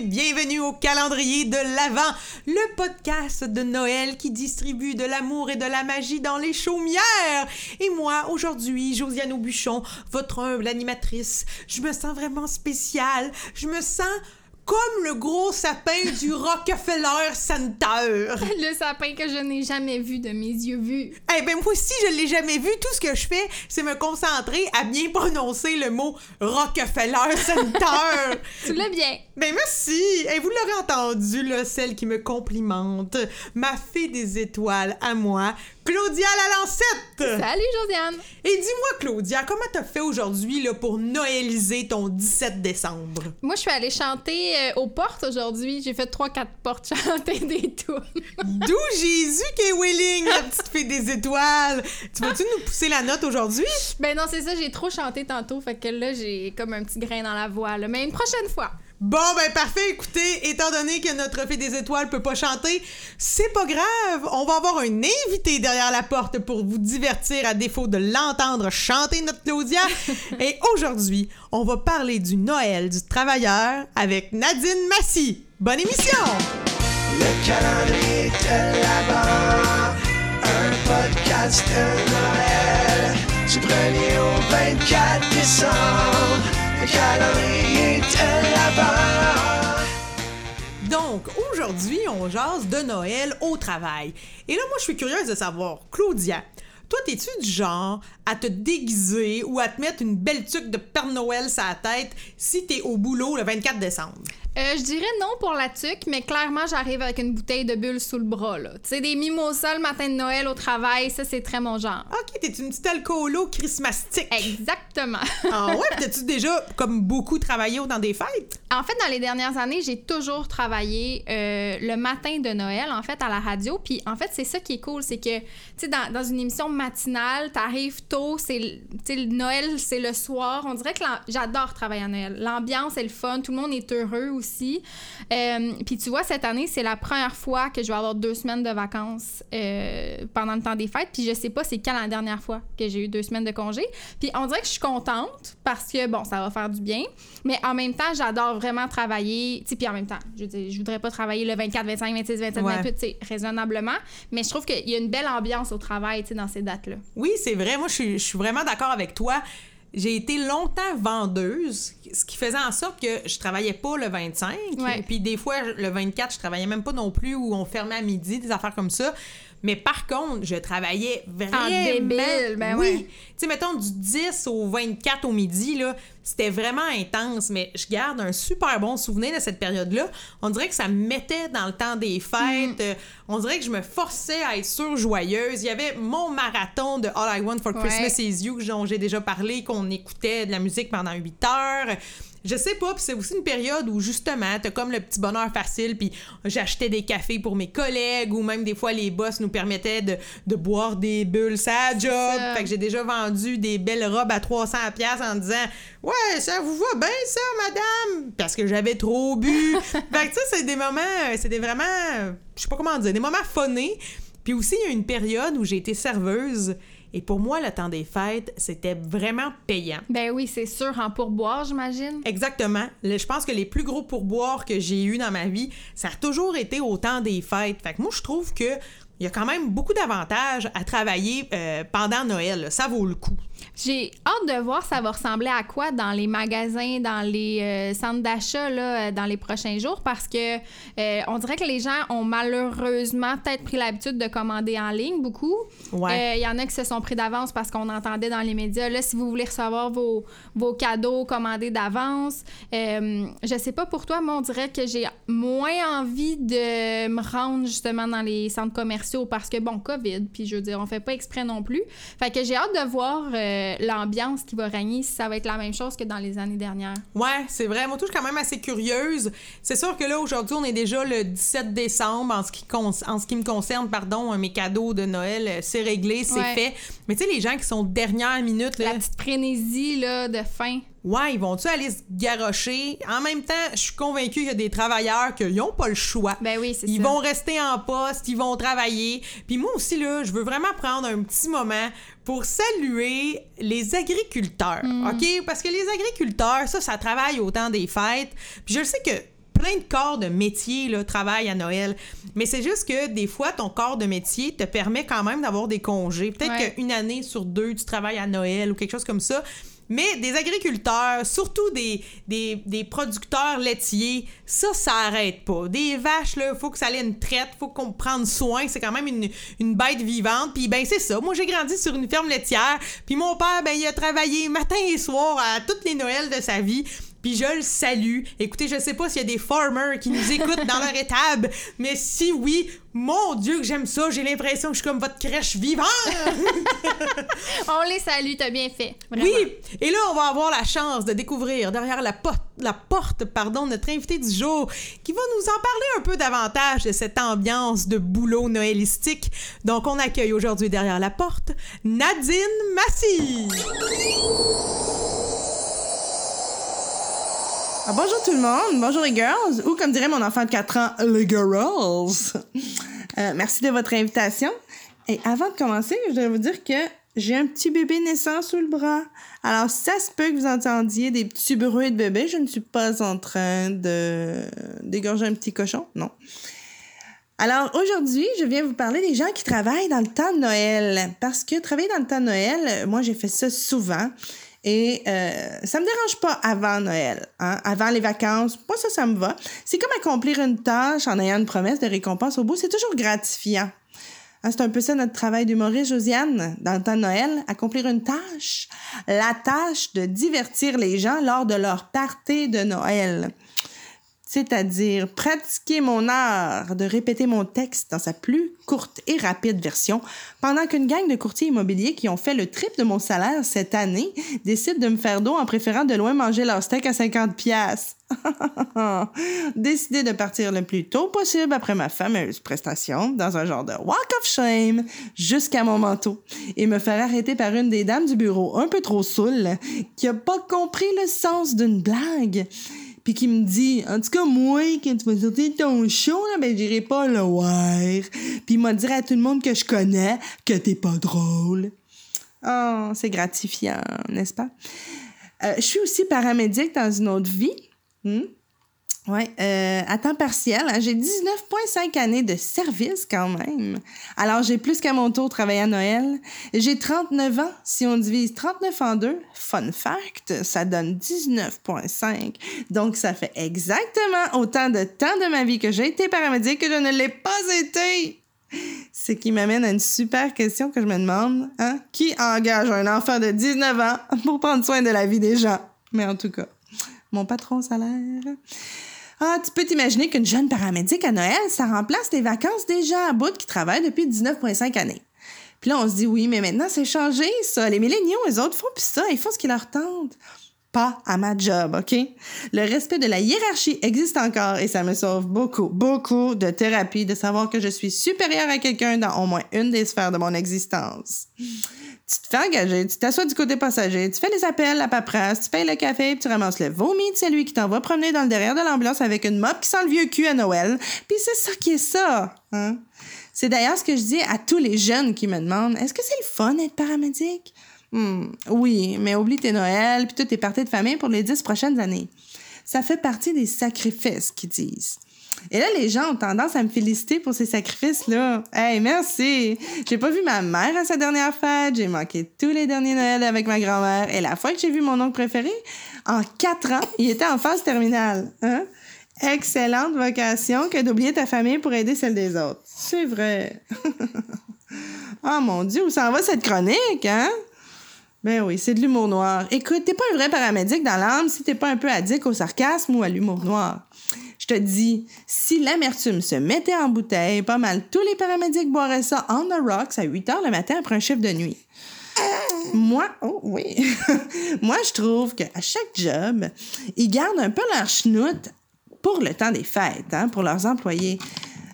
bienvenue au calendrier de l'Avent, le podcast de Noël qui distribue de l'amour et de la magie dans les chaumières. Et moi, aujourd'hui, Josiane Aubuchon, votre humble animatrice, je me sens vraiment spéciale. Je me sens comme le gros sapin du Rockefeller Center. Le sapin que je n'ai jamais vu de mes yeux vus. Eh ben moi aussi, je l'ai jamais vu. Tout ce que je fais, c'est me concentrer à bien prononcer le mot Rockefeller Center. tu l'as bien. Ben merci. Et vous l'aurez entendu, là, celle qui me complimente, ma fée des étoiles à moi, Claudia Lalancette! Salut Josiane! Et dis-moi, Claudia, comment t'as fait aujourd'hui là, pour noëliser ton 17 décembre? Moi, je suis allée chanter euh, aux portes aujourd'hui. J'ai fait 3-4 portes chanter des tours. D'où Jésus qui est willing, la petite fée des étoiles! Tu vas-tu nous pousser la note aujourd'hui? Ben non, c'est ça, j'ai trop chanté tantôt, fait que là, j'ai comme un petit grain dans la voix, là. Mais une prochaine fois! Bon, ben parfait. Écoutez, étant donné que notre fée des étoiles peut pas chanter, c'est pas grave. On va avoir un invité derrière la porte pour vous divertir à défaut de l'entendre chanter notre Claudia. Et aujourd'hui, on va parler du Noël du travailleur avec Nadine Massy. Bonne émission! Le calendrier de un podcast de Noël, du 1er au 24 décembre, Donc, aujourd'hui, on jase de Noël au travail. Et là, moi, je suis curieuse de savoir, Claudia, toi, t'es-tu du genre à te déguiser ou à te mettre une belle tuque de Père Noël sur la tête si t'es au boulot le 24 décembre? Euh, je dirais non pour la tuque, mais clairement, j'arrive avec une bouteille de bulles sous le bras. Tu sais, des mimosas le matin de Noël au travail, ça, c'est très mon genre. Ok, t'es une petite alcoolo christmastique. Exactement. Ah ouais, t'as-tu déjà, comme beaucoup, travaillé temps des fêtes? En fait, dans les dernières années, j'ai toujours travaillé euh, le matin de Noël, en fait, à la radio. Puis, en fait, c'est ça qui est cool, c'est que, tu sais, dans, dans une émission matinale, t'arrives tôt, c'est, Noël, c'est le soir. On dirait que j'adore travailler à Noël. L'ambiance est le fun, tout le monde est heureux aussi. Euh, puis, tu vois, cette année, c'est la première fois que je vais avoir deux semaines de vacances euh, pendant le temps des fêtes. Puis, je sais pas c'est quand la dernière fois que j'ai eu deux semaines de congé. Puis, on dirait que je suis contente parce que, bon, ça va faire du bien. Mais en même temps, j'adore vraiment travailler. Tu puis en même temps, je veux dire, je voudrais pas travailler le 24, 25, 26, 27, Ouais. 28, tu sais, raisonnablement. Mais je trouve qu'il y a une belle ambiance au travail, tu sais, dans ces dates-là. Oui, c'est vrai. Moi, je suis vraiment d'accord avec toi. J'ai été longtemps vendeuse, ce qui faisait en sorte que je travaillais pas le 25. Ouais. Puis des fois, le 24, je travaillais même pas non plus, ou on fermait à midi, des affaires comme ça. Mais par contre, je travaillais vraiment. débile, ben oui. ouais. Tu sais, mettons du 10 au 24 au midi, là, c'était vraiment intense, mais je garde un super bon souvenir de cette période-là. On dirait que ça me mettait dans le temps des fêtes. Euh, On dirait que je me forçais à être surjoyeuse. Il y avait mon marathon de All I Want for Ouais. Christmas is You, dont j'ai déjà parlé, qu'on écoutait de la musique pendant 8 heures. Je sais pas, puis c'est aussi une période où justement, t'as comme le petit bonheur facile, puis j'achetais des cafés pour mes collègues, ou même des fois les boss nous permettaient de, de boire des bulles ça job. ça. Fait que j'ai déjà vendu des belles robes à 300 pièces en disant "Ouais, ça vous va bien ça, madame" parce que j'avais trop bu. fait que ça c'est des moments, c'est des vraiment je sais pas comment dire, des moments phonés. Puis aussi il y a une période où j'ai été serveuse et pour moi le temps des fêtes, c'était vraiment payant. Ben oui, c'est sûr, en pourboire, j'imagine. Exactement. Le- je pense que les plus gros pourboires que j'ai eu dans ma vie, ça a toujours été au temps des fêtes. Fait que moi, je trouve que il y a quand même beaucoup d'avantages à travailler euh, pendant Noël. Ça vaut le coup. J'ai hâte de voir ça va ressembler à quoi dans les magasins, dans les euh, centres d'achat là, euh, dans les prochains jours parce que euh, on dirait que les gens ont malheureusement peut-être pris l'habitude de commander en ligne beaucoup. Ouais. Euh, Il y en a qui se sont pris d'avance parce qu'on entendait dans les médias là si vous voulez recevoir vos, vos cadeaux commandés d'avance. Je sais pas pour toi, mais on dirait que j'ai moins envie de me rendre justement dans les centres commerciaux parce que bon Covid puis je veux dire on fait pas exprès non plus. Fait que j'ai hâte de voir euh, l'ambiance qui va régner si ça va être la même chose que dans les années dernières. Ouais, c'est vrai. Moi, je suis quand même assez curieuse. C'est sûr que là, aujourd'hui, on est déjà le 17 décembre. En ce qui, con- en ce qui me concerne, pardon, euh, mes cadeaux de Noël, euh, c'est réglé, c'est Ouais. fait. Mais tu sais, les gens qui sont dernière minute, là, La petite frénésie là, de fin. Ouais, ils vont-tu aller se garrocher? En même temps, je suis convaincue qu'il y a des travailleurs qui n'ont pas le choix. Ben oui, c'est ça. Ils vont rester en poste, ils vont travailler. Puis moi aussi, là, je veux vraiment prendre un petit moment pour saluer les agriculteurs, Mm. OK? Parce que les agriculteurs, ça, ça travaille au temps des fêtes. Puis je sais que plein de corps de métier là, travaillent à Noël. Mais c'est juste que des fois, ton corps de métier te permet quand même d'avoir des congés. Peut-être Ouais. qu'une année sur deux, tu travailles à Noël ou quelque chose comme ça. Mais des agriculteurs, surtout des, des, des producteurs laitiers, ça, ça arrête pas. Des vaches, là, faut que ça ait une traite, faut qu'on prenne soin. C'est quand même une, une bête vivante. Puis ben, c'est ça. Moi, j'ai grandi sur une ferme laitière. Puis mon père, ben, il a travaillé matin et soir à toutes les Noëls de sa vie. Puis je le salue. Écoutez, je sais pas s'il y a des farmers qui nous écoutent dans leur étable, mais si oui, mon Dieu que j'aime ça. J'ai l'impression que je suis comme votre crèche vivante. On les salue, t'as bien fait. Vraiment. Oui, et là, on va avoir la chance de découvrir derrière la porte, la porte pardon, notre invité du jour qui va nous en parler un peu davantage de cette ambiance de boulot noëlistique. Donc, on accueille aujourd'hui derrière la porte Nadine Massy. Ah, bonjour tout le monde, bonjour les girls, ou comme dirait mon enfant de 4 ans, les girls. Euh, merci de votre invitation. Et avant de commencer, je dois vous dire que j'ai un petit bébé naissant sous le bras. Alors, ça se peut que vous entendiez des petits bruits de bébé, je ne suis pas en train de dégorger un petit cochon, non. Alors aujourd'hui, je viens vous parler des gens qui travaillent dans le temps de Noël. Parce que travailler dans le temps de Noël, moi j'ai fait ça souvent. Et euh, ça me dérange pas avant Noël, hein, avant les vacances. Moi, ça, ça me va. C'est comme accomplir une tâche en ayant une promesse de récompense au bout. C'est toujours gratifiant. Hein, c'est un peu ça notre travail d'humoriste, Josiane, dans le temps de Noël, accomplir une tâche. La tâche de divertir les gens lors de leur party de Noël c'est-à-dire pratiquer mon art de répéter mon texte dans sa plus courte et rapide version, pendant qu'une gang de courtiers immobiliers qui ont fait le triple de mon salaire cette année décident de me faire dos en préférant de loin manger leur steak à 50 pièces. Décider de partir le plus tôt possible après ma fameuse prestation dans un genre de walk of shame jusqu'à mon manteau et me faire arrêter par une des dames du bureau un peu trop saoule qui a pas compris le sens d'une blague puis qui me dit en tout cas moi quand tu vas sortir ton show là ben j'irai pas le voir. Puis m'a dit à tout le monde que je connais que t'es pas drôle. Oh c'est gratifiant n'est-ce pas? Euh, je suis aussi paramédic dans une autre vie Hmm? Ouais, euh, à temps partiel, hein, j'ai 19,5 années de service quand même. Alors, j'ai plus qu'à mon tour travailler à Noël. J'ai 39 ans. Si on divise 39 en deux, fun fact, ça donne 19,5. Donc, ça fait exactement autant de temps de ma vie que j'ai été paramédic que je ne l'ai pas été. Ce qui m'amène à une super question que je me demande. Hein? Qui engage un enfant de 19 ans pour prendre soin de la vie des gens? Mais en tout cas, mon patron salaire. Ah, tu peux t'imaginer qu'une jeune paramédic à Noël, ça remplace les vacances des gens à bout qui travaillent depuis 19,5 années. Puis là, on se dit, oui, mais maintenant, c'est changé, ça. Les milléniaux, les autres font plus ça. Ils font ce qui leur tente. Pas à ma job, OK? Le respect de la hiérarchie existe encore et ça me sauve beaucoup, beaucoup de thérapie de savoir que je suis supérieure à quelqu'un dans au moins une des sphères de mon existence. Tu te fais engager, tu t'assois du côté passager, tu fais les appels, la paperasse, tu payes le café, puis tu ramasses le vomi de celui qui t'envoie promener dans le derrière de l'ambulance avec une mop qui sent le vieux cul à Noël. Puis c'est ça qui est ça, hein? C'est d'ailleurs ce que je dis à tous les jeunes qui me demandent est-ce que c'est le fun d'être paramédic? Hmm, oui, mais oublie tes Noëls puis toutes tes parties de famille pour les dix prochaines années. Ça fait partie des sacrifices qu'ils disent. Et là, les gens ont tendance à me féliciter pour ces sacrifices-là. Hey, merci! J'ai pas vu ma mère à sa dernière fête, j'ai manqué tous les derniers Noëls avec ma grand-mère, et la fois que j'ai vu mon oncle préféré, en quatre ans, il était en phase terminale. Hein? Excellente vocation que d'oublier ta famille pour aider celle des autres. C'est vrai. oh mon Dieu, où s'en va cette chronique, hein? Ben oui, c'est de l'humour noir. Écoute, t'es pas un vrai paramédic dans l'âme si t'es pas un peu addict au sarcasme ou à l'humour noir. Je te dis, si l'amertume se mettait en bouteille, pas mal tous les paramédics boiraient ça on the rocks à 8 heures le matin après un chiffre de nuit. Moi, oh oui, moi je trouve qu'à chaque job, ils gardent un peu leur chenoute pour le temps des fêtes, hein, pour leurs employés.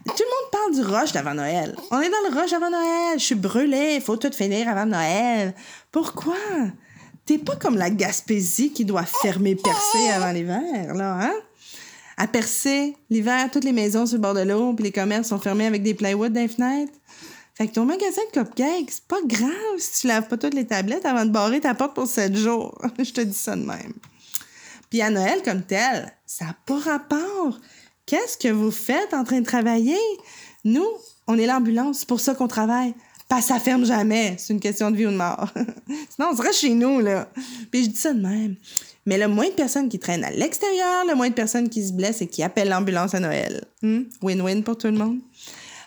Tout le monde parle du rush d'avant Noël. On est dans le rush avant Noël. Je suis brûlée. Faut tout finir avant Noël. Pourquoi? T'es pas comme la Gaspésie qui doit fermer percer avant l'hiver, là, hein? À percer, l'hiver, toutes les maisons sur le bord de l'eau, puis les commerces sont fermés avec des plywood dans les fenêtres. Fait que ton magasin de cupcakes, c'est pas grave si tu laves pas toutes les tablettes avant de barrer ta porte pour 7 jours. Je te dis ça de même. Puis à Noël comme tel, ça n'a pas rapport. Qu'est-ce que vous faites en train de travailler? Nous, on est l'ambulance, c'est pour ça qu'on travaille. Pas ça ferme jamais, c'est une question de vie ou de mort. Sinon, on serait chez nous, là. Puis je dis ça de même. Mais le moins de personnes qui traînent à l'extérieur, le moins de personnes qui se blessent et qui appellent l'ambulance à Noël. Hmm? Win-win pour tout le monde.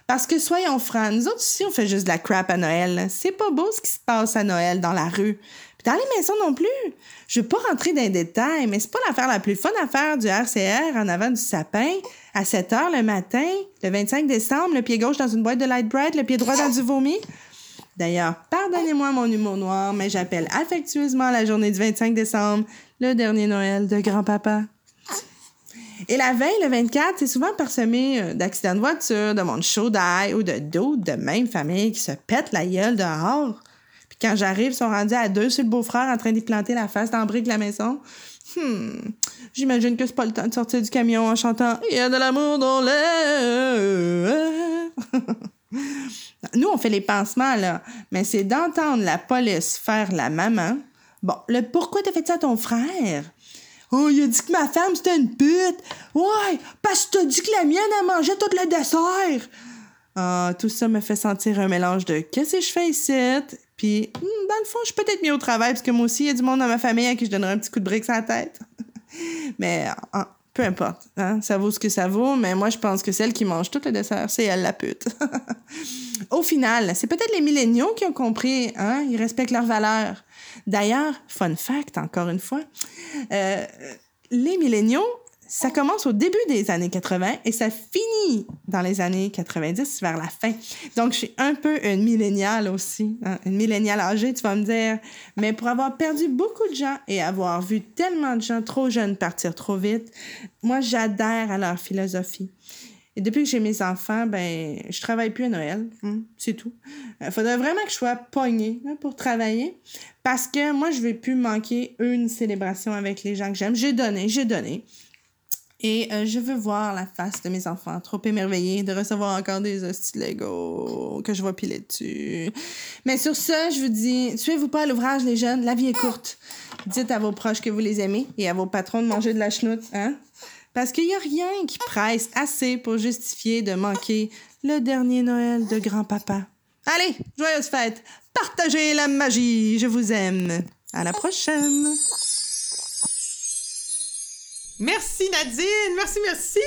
Parce que soyons francs, nous autres aussi, on fait juste de la crap à Noël. C'est pas beau ce qui se passe à Noël dans la rue. Puis dans les maisons non plus. Je veux pas rentrer dans les détails, mais c'est pas l'affaire la plus fun à faire du RCR en avant du sapin à 7 heures le matin, le 25 décembre, le pied gauche dans une boîte de Light Bright, le pied droit dans du vomi. D'ailleurs, pardonnez-moi mon humour noir, mais j'appelle affectueusement la journée du 25 décembre le dernier Noël de grand-papa. Et la veille, le 24, c'est souvent parsemé euh, d'accidents de voiture, de monde chaud d'ail ou de d'autres de même famille qui se pètent la gueule dehors. Puis quand j'arrive, ils sont rendus à deux sur le beau-frère en train d'y planter la face dans brique de la maison. Hmm, j'imagine que c'est pas le temps de sortir du camion en chantant « Il y a de l'amour dans l'air ». Nous, on fait les pansements, là, mais c'est d'entendre la police faire la maman. Bon, le pourquoi t'as fait ça à ton frère? Oh, il a dit que ma femme, c'était une pute. Ouais, parce que t'as dit que la mienne, elle mangeait tout le dessert. Ah, tout ça me fait sentir un mélange de qu'est-ce que je fais ici? Puis, hmm, dans le fond, je suis peut-être mis au travail parce que moi aussi, il y a du monde dans ma famille à qui je donnerais un petit coup de brique sur la tête. mais, ah, peu importe. Hein, ça vaut ce que ça vaut, mais moi, je pense que celle qui mange tout le dessert, c'est elle la pute. au final, c'est peut-être les milléniaux qui ont compris, hein? Ils respectent leurs valeurs. D'ailleurs, fun fact, encore une fois, euh, les milléniaux, ça commence au début des années 80 et ça finit dans les années 90 vers la fin. Donc, je suis un peu une milléniale aussi, hein, une milléniale âgée, tu vas me dire. Mais pour avoir perdu beaucoup de gens et avoir vu tellement de gens trop jeunes partir trop vite, moi, j'adhère à leur philosophie. Et depuis que j'ai mes enfants, ben, je travaille plus à Noël. hein, c'est tout. Il faudrait vraiment que je sois pognée pour travailler. Parce que moi, je vais plus manquer une célébration avec les gens que j'aime. J'ai donné, j'ai donné. Et euh, je veux voir la face de mes enfants, trop émerveillés de recevoir encore des hosties Lego que je vais piler dessus. Mais sur ça, je vous dis, tuez-vous pas l'ouvrage, les jeunes, la vie est courte. Dites à vos proches que vous les aimez et à vos patrons de manger de la chenoute, hein? Parce qu'il n'y a rien qui presse assez pour justifier de manquer le dernier Noël de grand-papa. Allez, joyeuse fête! Partagez la magie! Je vous aime! À la prochaine! Merci Nadine, merci, merci.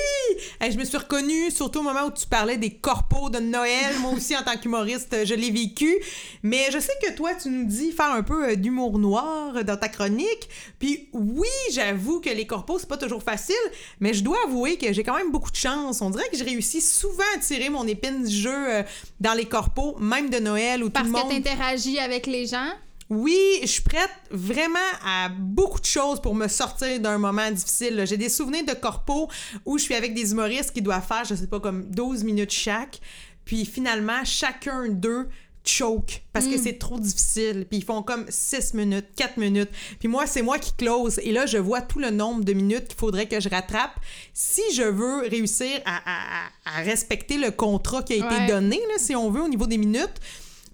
Hey, je me suis reconnue, surtout au moment où tu parlais des corpos de Noël. Moi aussi, en tant qu'humoriste, je l'ai vécu. Mais je sais que toi, tu nous dis faire un peu euh, d'humour noir dans ta chronique. Puis oui, j'avoue que les corpos, c'est pas toujours facile, mais je dois avouer que j'ai quand même beaucoup de chance. On dirait que je réussis souvent à tirer mon épine du jeu euh, dans les corpos, même de Noël, Parce tout le que monde... t'interagis avec les gens? Oui, je suis prête vraiment à beaucoup de choses pour me sortir d'un moment difficile. J'ai des souvenirs de corpo où je suis avec des humoristes qui doivent faire, je sais pas, comme 12 minutes chaque. Puis finalement, chacun d'eux choke parce que c'est trop difficile. Puis ils font comme 6 minutes, 4 minutes. Puis moi, c'est moi qui close. Et là, je vois tout le nombre de minutes qu'il faudrait que je rattrape si je veux réussir à, à- à- à respecter le contrat qui a été Ouais. donné, là, si on veut, au niveau des minutes.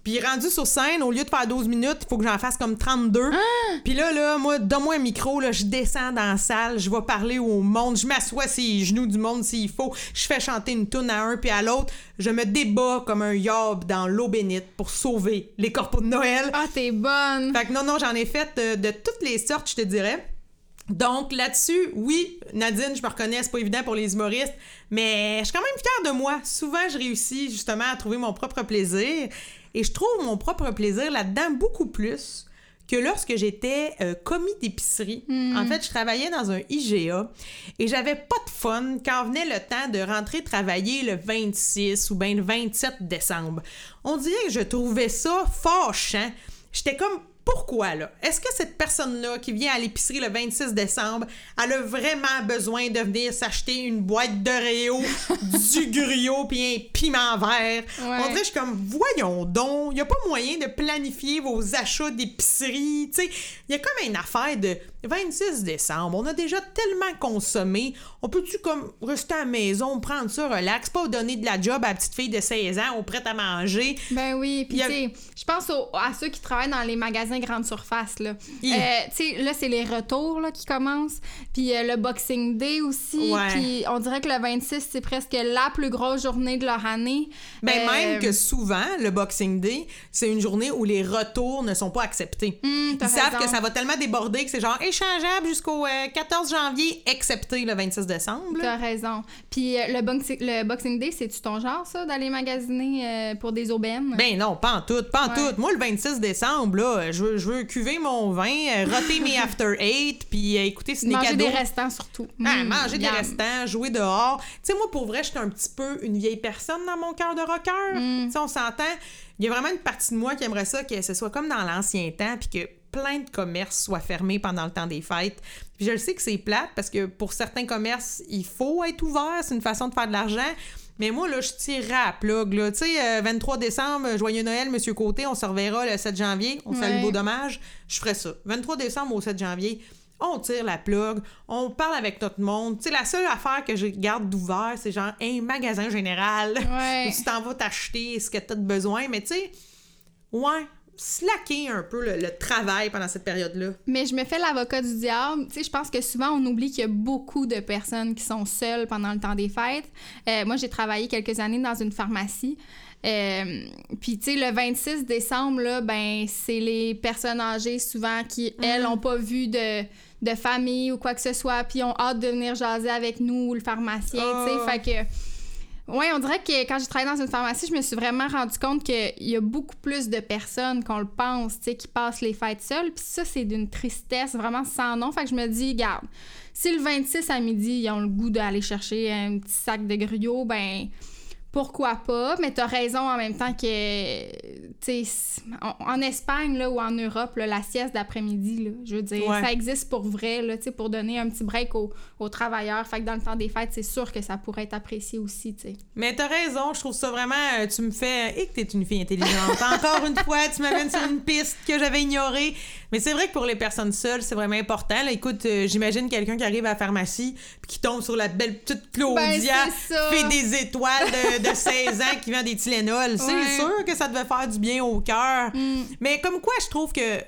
Puis rendu sur scène, au lieu de faire 12 minutes, il faut que j'en fasse comme 32. Puis là, là, moi, donne-moi un micro, là, je descends dans la salle, je vais parler au monde, je m'assois sur les genoux du monde s'il faut, je fais chanter une toune à un puis à l'autre, je me débat comme un yob dans l'eau bénite pour sauver les corpos de Noël. Ah, t'es bonne. Fait que non, non, j'en ai fait de, de toutes les sortes, je te dirais. Donc là-dessus, oui, Nadine, je me reconnais, c'est pas évident pour les humoristes, mais je suis quand même fière de moi. Souvent, je réussis justement à trouver mon propre plaisir et je trouve mon propre plaisir là-dedans beaucoup plus que lorsque j'étais euh, commis d'épicerie. En fait, je travaillais dans un IGA et j'avais pas de fun quand venait le temps de rentrer travailler le 26 ou bien le 27 décembre. On dirait que je trouvais ça fâchant. J'étais comme pourquoi là? Est-ce que cette personne-là qui vient à l'épicerie le 26 décembre, elle a vraiment besoin de venir s'acheter une boîte d'Oreo, du griot puis un piment vert? Ouais. On dirait je suis comme, voyons donc, il n'y a pas moyen de planifier vos achats d'épicerie. Tu sais, il y a comme une affaire de 26 décembre, on a déjà tellement consommé. On peut-tu comme rester à la maison, prendre ça, relax, pas donner de la job à la petite fille de 16 ans, ou prête à manger? Ben oui, puis a- tu sais, je pense à ceux qui travaillent dans les magasins grande surface, là. Il- Euh, tu sais, là, c'est les retours, là, qui commencent, puis euh, le Boxing Day aussi, puis on dirait que le 26, c'est presque la plus grosse journée de leur année. Ben Euh, même que souvent, le Boxing Day, c'est une journée où les retours ne sont pas acceptés. T'as Ils savent que ça va tellement déborder que c'est genre échangeable jusqu'au euh, 14 janvier, excepté le 26 décembre. T'as raison. Puis euh, le, boxi- le Boxing Day, c'est-tu ton genre, ça, d'aller magasiner euh, pour des aubaines? Ben non, pas en tout, pas en Ouais. tout. Moi, le 26 décembre, là, je veux, je veux cuver mon vin, euh, roter mes after eight, puis euh, écouter des Manger cadeaux. des restants, surtout. Ah, Mm, manger des restants, jouer dehors. Tu sais, moi, pour vrai, j'étais un petit peu une vieille personne dans mon cœur de rocker. Mm. Tu sais, on s'entend. Il y a vraiment une partie de moi qui aimerait ça que ce soit comme dans l'ancien temps, puis que plein de commerces soient fermés pendant le temps des fêtes. Puis je le sais que c'est plate parce que pour certains commerces, il faut être ouvert, c'est une façon de faire de l'argent. Mais moi, là, je tirerais à la plug, là. Tu sais, euh, 23 décembre, euh, Joyeux Noël, Monsieur Côté, on se reverra le 7 janvier. On salue Ouais. beau dommage. Je ferais ça. 23 décembre au 7 janvier, on tire la plug, on parle avec notre monde. Tu sais, la seule affaire que je garde d'ouvert, c'est genre un magasin général Ouais. où tu t'en vas t'acheter ce que tu as de besoin. Mais tu sais, ouais, slacker un peu le, le travail pendant cette période-là. Mais je me fais l'avocat du diable. Tu sais, je pense que souvent, on oublie qu'il y a beaucoup de personnes qui sont seules pendant le temps des fêtes. Euh, moi, j'ai travaillé quelques années dans une pharmacie. Euh, puis, tu sais, le 26 décembre, là, ben, c'est les personnes âgées souvent qui, elles, n'ont pas vu de, de famille ou quoi que ce soit, puis ont hâte de venir jaser avec nous ou le pharmacien, tu sais. Ah. Fait que... Oui, on dirait que quand j'ai travaillé dans une pharmacie, je me suis vraiment rendu compte qu'il y a beaucoup plus de personnes qu'on le pense, tu sais, qui passent les fêtes seules. Puis ça, c'est d'une tristesse vraiment sans nom. Fait que je me dis, garde, si le 26 à midi, ils ont le goût d'aller chercher un petit sac de gruyot, ben pourquoi pas? Mais t'as raison en même temps que, tu sais, en, Espagne là, ou en Europe, là, la sieste d'après-midi, je veux dire, Ouais. ça existe pour vrai, là, tu sais, pour donner un petit break aux, aux travailleurs. Fait que dans le temps des fêtes, c'est sûr que ça pourrait être apprécié aussi, tu sais. Mais t'as raison, je trouve ça vraiment. euh, Tu me fais. Et que t'es une fille intelligente. Encore une fois, tu m'amènes sur une piste que j'avais ignorée. Mais c'est vrai que pour les personnes seules, c'est vraiment important. Là, écoute, euh, j'imagine quelqu'un qui arrive à la pharmacie puis qui tombe sur la belle petite Claudia, Ben, c'est ça. fait des étoiles de, de 16 ans qui vend des Tylenol. C'est Ouais. Mm. sûr que ça devait faire du bien au cœur. Mais comme quoi, je trouve que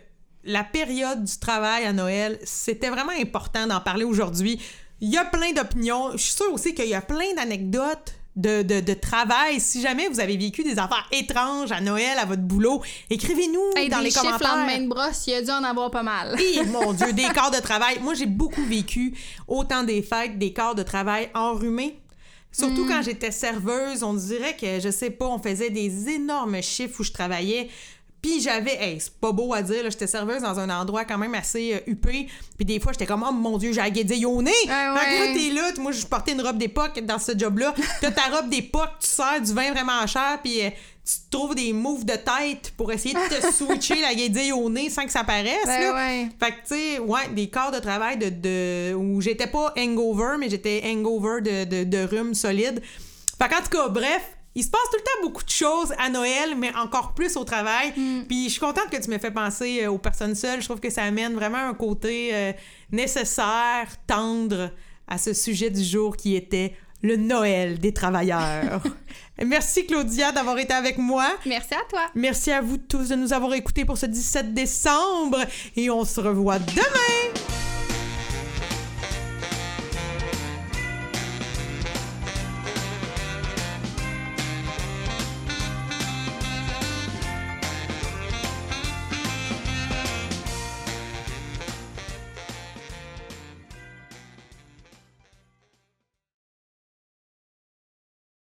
la période du travail à Noël, c'était vraiment important d'en parler aujourd'hui. Il y a plein d'opinions. Je suis sûre aussi qu'il y a plein d'anecdotes de, de, de travail. Si jamais vous avez vécu des affaires étranges à Noël, à votre boulot, écrivez-nous Hey, dans des les commentaires. lendemain de brosse, il y a dû en avoir pas mal. Hi, mon Dieu, des corps de travail. Moi, j'ai beaucoup vécu autant des fêtes, des corps de travail enrhumés. Surtout Mm. quand j'étais serveuse, on dirait que, je sais pas, on faisait des énormes chiffres où je travaillais. Puis j'avais, hey, c'est pas beau à dire, là, j'étais serveuse dans un endroit quand même assez euh, huppé. Puis des fois, j'étais comme, oh mon Dieu, j'ai la guédille au nez. Ah Fait que là, t'es là, moi, je portais une robe d'époque dans ce job-là. T'as ta robe d'époque, tu sers du vin vraiment cher, puis euh, tu trouves des moves de tête pour essayer de te switcher la guédille au nez sans que ça paraisse. Ben là. ouais. Fait que, tu sais, ouais, des corps de travail de, de où j'étais pas hangover, mais j'étais hangover de, de, de rhume solide. Fait qu'en tout cas, bref, il se passe tout le temps beaucoup de choses à Noël, mais encore plus au travail. Puis je suis contente que tu me fais penser euh, aux personnes seules. Je trouve que ça amène vraiment un côté euh, nécessaire, tendre à ce sujet du jour qui était le Noël des travailleurs. Merci Claudia d'avoir été avec moi. Merci à toi. Merci à vous tous de nous avoir écoutés pour ce 17 décembre et on se revoit demain.